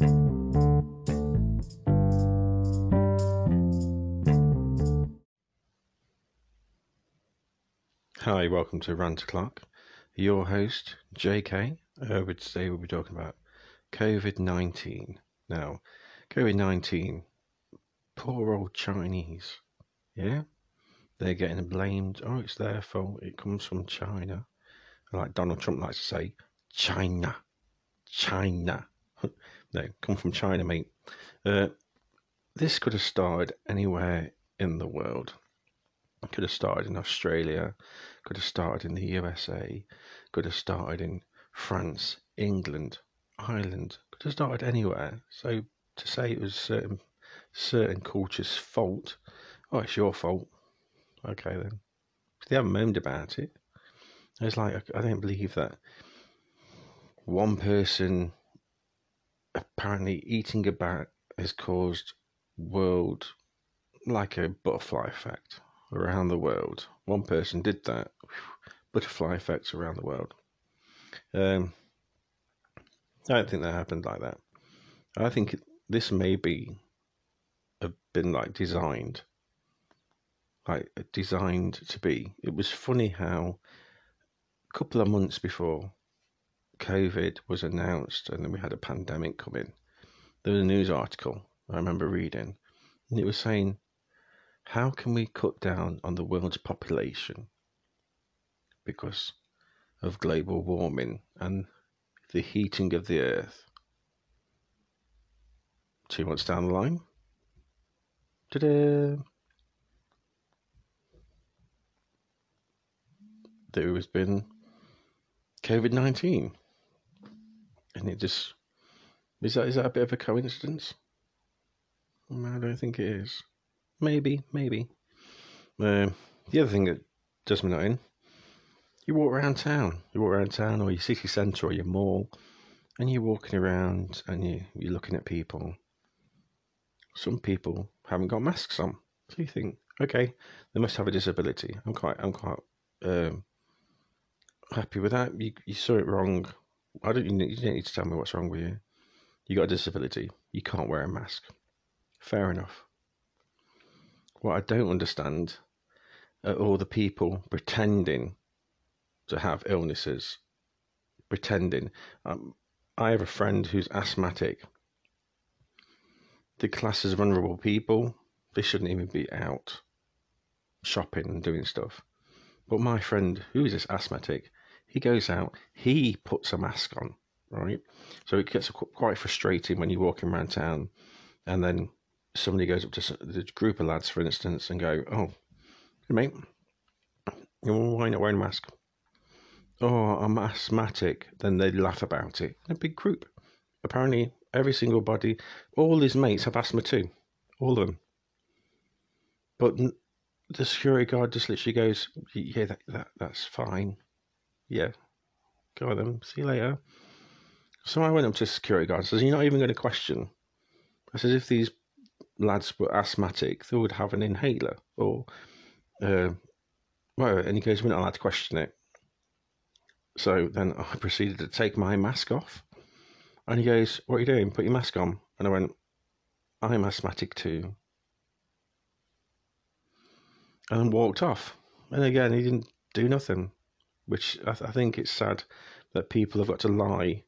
Hi, welcome to Rant O'Clock. Your host, JK. Uh, today we'll be talking about COVID 19. Now, COVID 19, poor old Chinese, yeah? They're getting blamed. Oh, it's their fault. It comes from China. Like Donald Trump likes to say, China. China. no, come from China, mate. Uh, this could have started anywhere in the world. It could have started in Australia, could have started in the USA, could have started in France, England, Ireland, could have started anywhere. So to say it was certain certain culture's fault, oh, it's your fault. Okay then. They haven't moaned about it. It's like I don't believe that one person apparently eating a bat has caused world like a butterfly effect around the world. One person did that. Butterfly effects around the world. Um, I don't think that happened like that. I think this may be have been like designed, like designed to be. It was funny how a couple of months before COVID was announced, and then we had a pandemic coming. There was a news article I remember reading, and it was saying how can we cut down on the world's population because of global warming and the heating of the earth? Two months down the line, ta-da! There has been COVID nineteen, and it just is that is that a bit of a coincidence? I don't think it is. Maybe, maybe. Uh, the other thing that does me not in, you walk around town. You walk around town or your city centre or your mall, and you're walking around and you, you're looking at people. Some people haven't got masks on. So you think, okay, they must have a disability. I'm quite, I'm quite um, happy with that. You, you saw it wrong. I don't. You don't need to tell me what's wrong with you. You got a disability. You can't wear a mask. Fair enough. What I don't understand are all the people pretending to have illnesses, pretending. Um, I have a friend who's asthmatic. The class as vulnerable people, they shouldn't even be out shopping and doing stuff. But my friend, who is this asthmatic, he goes out, he puts a mask on, right? So it gets quite frustrating when you're walking around town and then somebody goes up to the group of lads, for instance, and go, "Oh, mate, why not wearing a mask?" Oh, I'm asthmatic. Then they laugh about it a big group. Apparently, every single body, all his mates have asthma too, all of them. But the security guard just literally goes, "Yeah, that, that that's fine. Yeah, go with them. See you later." So I went up to security guard and says, You're not even going to question. I said, If these lads were asthmatic, they would have an inhaler or uh, well, and he goes, "We're not allowed to question it." So then I proceeded to take my mask off, and he goes, "What are you doing? Put your mask on." And I went, "I'm asthmatic too," and walked off. And again, he didn't do nothing, which I, th- I think it's sad that people have got to lie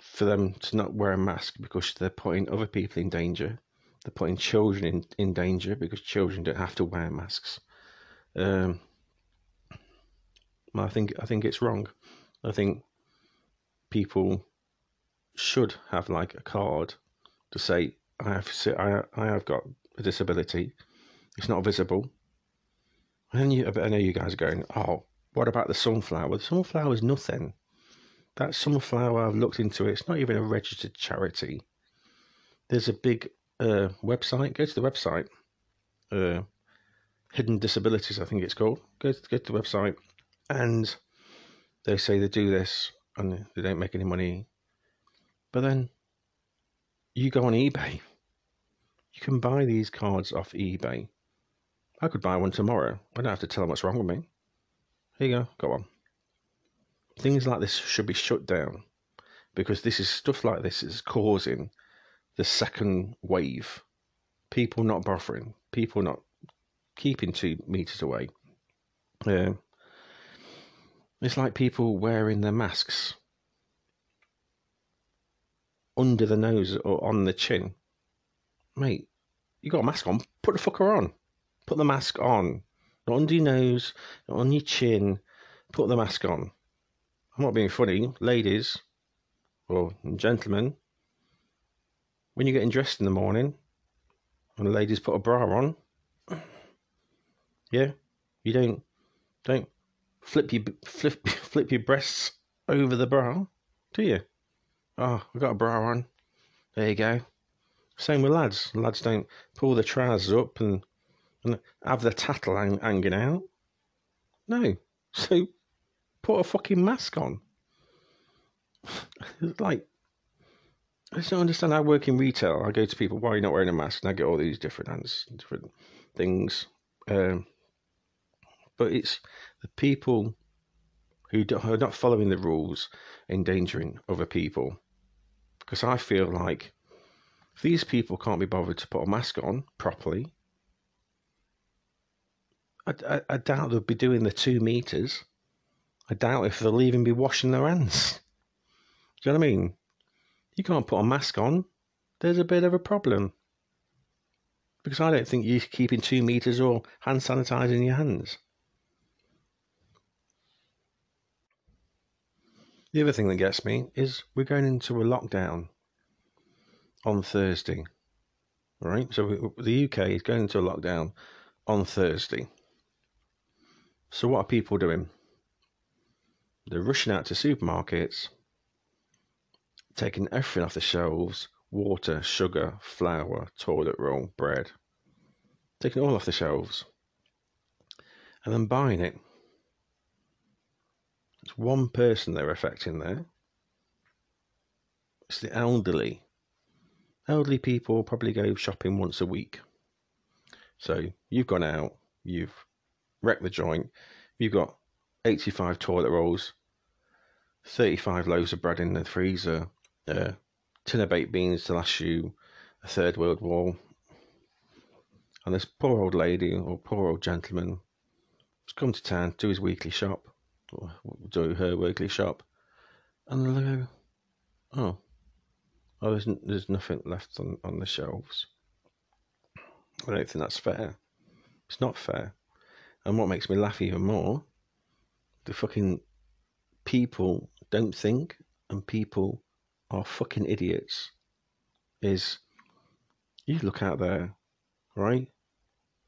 for them to not wear a mask because they're putting other people in danger they're putting children in, in danger because children don't have to wear masks. Um, I think I think it's wrong. I think people should have like a card to say I have I I have got a disability. It's not visible. And you, I know you guys are going, oh, what about the sunflower? The sunflower is nothing. That sunflower, I've looked into it. It's not even a registered charity. There's a big uh, website. Go to the website. Uh, Hidden Disabilities, I think it's called. Go to, go to the website, and they say they do this, and they don't make any money. But then you go on eBay. You can buy these cards off eBay. I could buy one tomorrow. I don't have to tell them what's wrong with me. Here you go. Go on. Things like this should be shut down. because this is stuff like this is causing the second wave. People not bothering, people not keeping two meters away. Uh, it's like people wearing their masks under the nose or on the chin. Mate, you got a mask on, put the fucker on. Put the mask on. Under your nose, on your chin. Put the mask on. I'm not being funny. Ladies, or gentlemen, when you're getting dressed in the morning, and the ladies put a bra on, yeah, you don't don't flip your flip flip your breasts over the bra, do you? Oh, I've got a bra on. There you go. Same with lads. Lads don't pull the trousers up and, and have the tattle hang, hanging out. No. So put a fucking mask on. like, I just don't understand. how I work in retail. I go to people, why are you not wearing a mask? And I get all these different answers, different things. Um, but it's the people who are not following the rules endangering other people. Because I feel like if these people can't be bothered to put a mask on properly, I, I, doubt they'll be doing the two meters. I doubt if they'll even be washing their hands. Do you know what I mean? You can't put a mask on. There's a bit of a problem. Because I don't think you're keeping two meters or hand sanitizing your hands. The other thing that gets me is we're going into a lockdown on Thursday. Right? So the UK is going into a lockdown on Thursday. So what are people doing? They're rushing out to supermarkets, taking everything off the shelves water, sugar, flour, toilet roll, bread. Taking all off the shelves and then buying it it's one person they're affecting there. It's the elderly. Elderly people probably go shopping once a week. So you've gone out, you've wrecked the joint, you've got 85 toilet rolls, 35 loaves of bread in the freezer, uh, a tin of baked beans to last you a third world war. And this poor old lady or poor old gentleman has come to town to do his weekly shop or do her weekly shop, and they go, oh, oh, there's there's nothing left on on the shelves. I don't think that's fair. It's not fair. And what makes me laugh even more, the fucking people don't think, and people are fucking idiots. Is you look out there, right?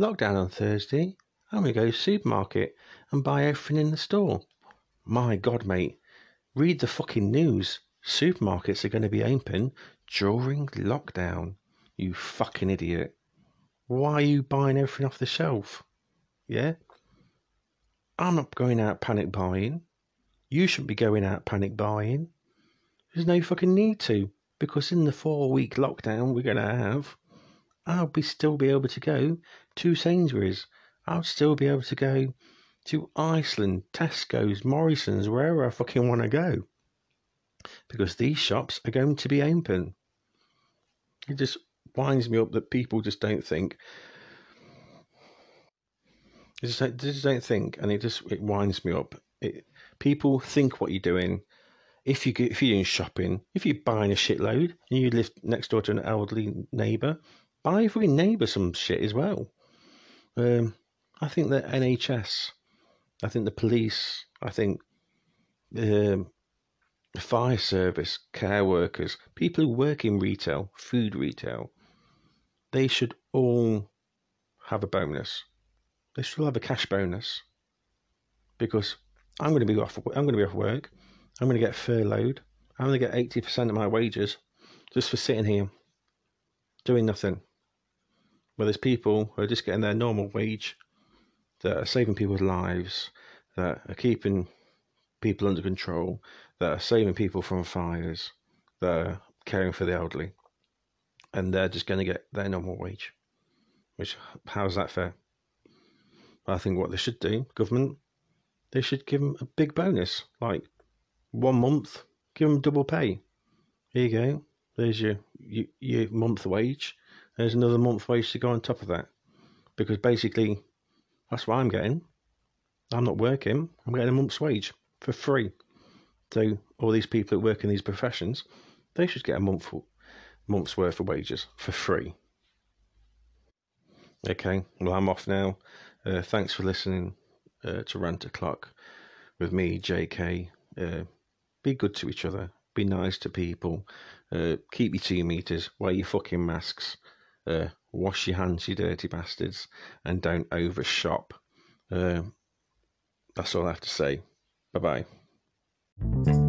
Lockdown on Thursday. I'm going to go to supermarket and buy everything in the store. My God, mate, read the fucking news. Supermarkets are going to be open during lockdown. You fucking idiot. Why are you buying everything off the shelf? Yeah? I'm not going out panic buying. You shouldn't be going out panic buying. There's no fucking need to, because in the four week lockdown we're going to have, I'll be still be able to go to Sainsbury's I'll still be able to go to Iceland, Tesco's, Morrison's, wherever I fucking want to go. Because these shops are going to be open. It just winds me up that people just don't think. Just don't, just don't think, and it just it winds me up. It, people think what you're doing. If you if you're doing shopping, if you're buying a shitload and you live next door to an elderly neighbour, buy for your neighbour some shit as well. Um, I think the NHS, I think the police, I think um, the fire service, care workers, people who work in retail, food retail, they should all have a bonus. They all have a cash bonus because I'm going to be off. I'm going to be off work. I'm going to get furloughed. I'm going to get eighty percent of my wages just for sitting here doing nothing. Well, there's people who are just getting their normal wage that are saving people's lives, that are keeping people under control, that are saving people from fires, that are caring for the elderly, and they're just going to get their normal wage. Which, how's that fair? I think what they should do, government, they should give them a big bonus, like one month, give them double pay, Here you go. There's your, your your month wage. There's another month wage to go on top of that, because basically, that's what I'm getting. I'm not working. I'm getting a month's wage for free. So all these people that work in these professions, they should get a month month's worth of wages for free. Okay, well I'm off now. Uh, thanks for listening uh, to Rant O'Clock with me, JK. Uh, be good to each other. Be nice to people. Uh, keep your two meters. Wear your fucking masks. Uh, wash your hands, you dirty bastards, and don't overshop. Uh, that's all I have to say. Bye bye.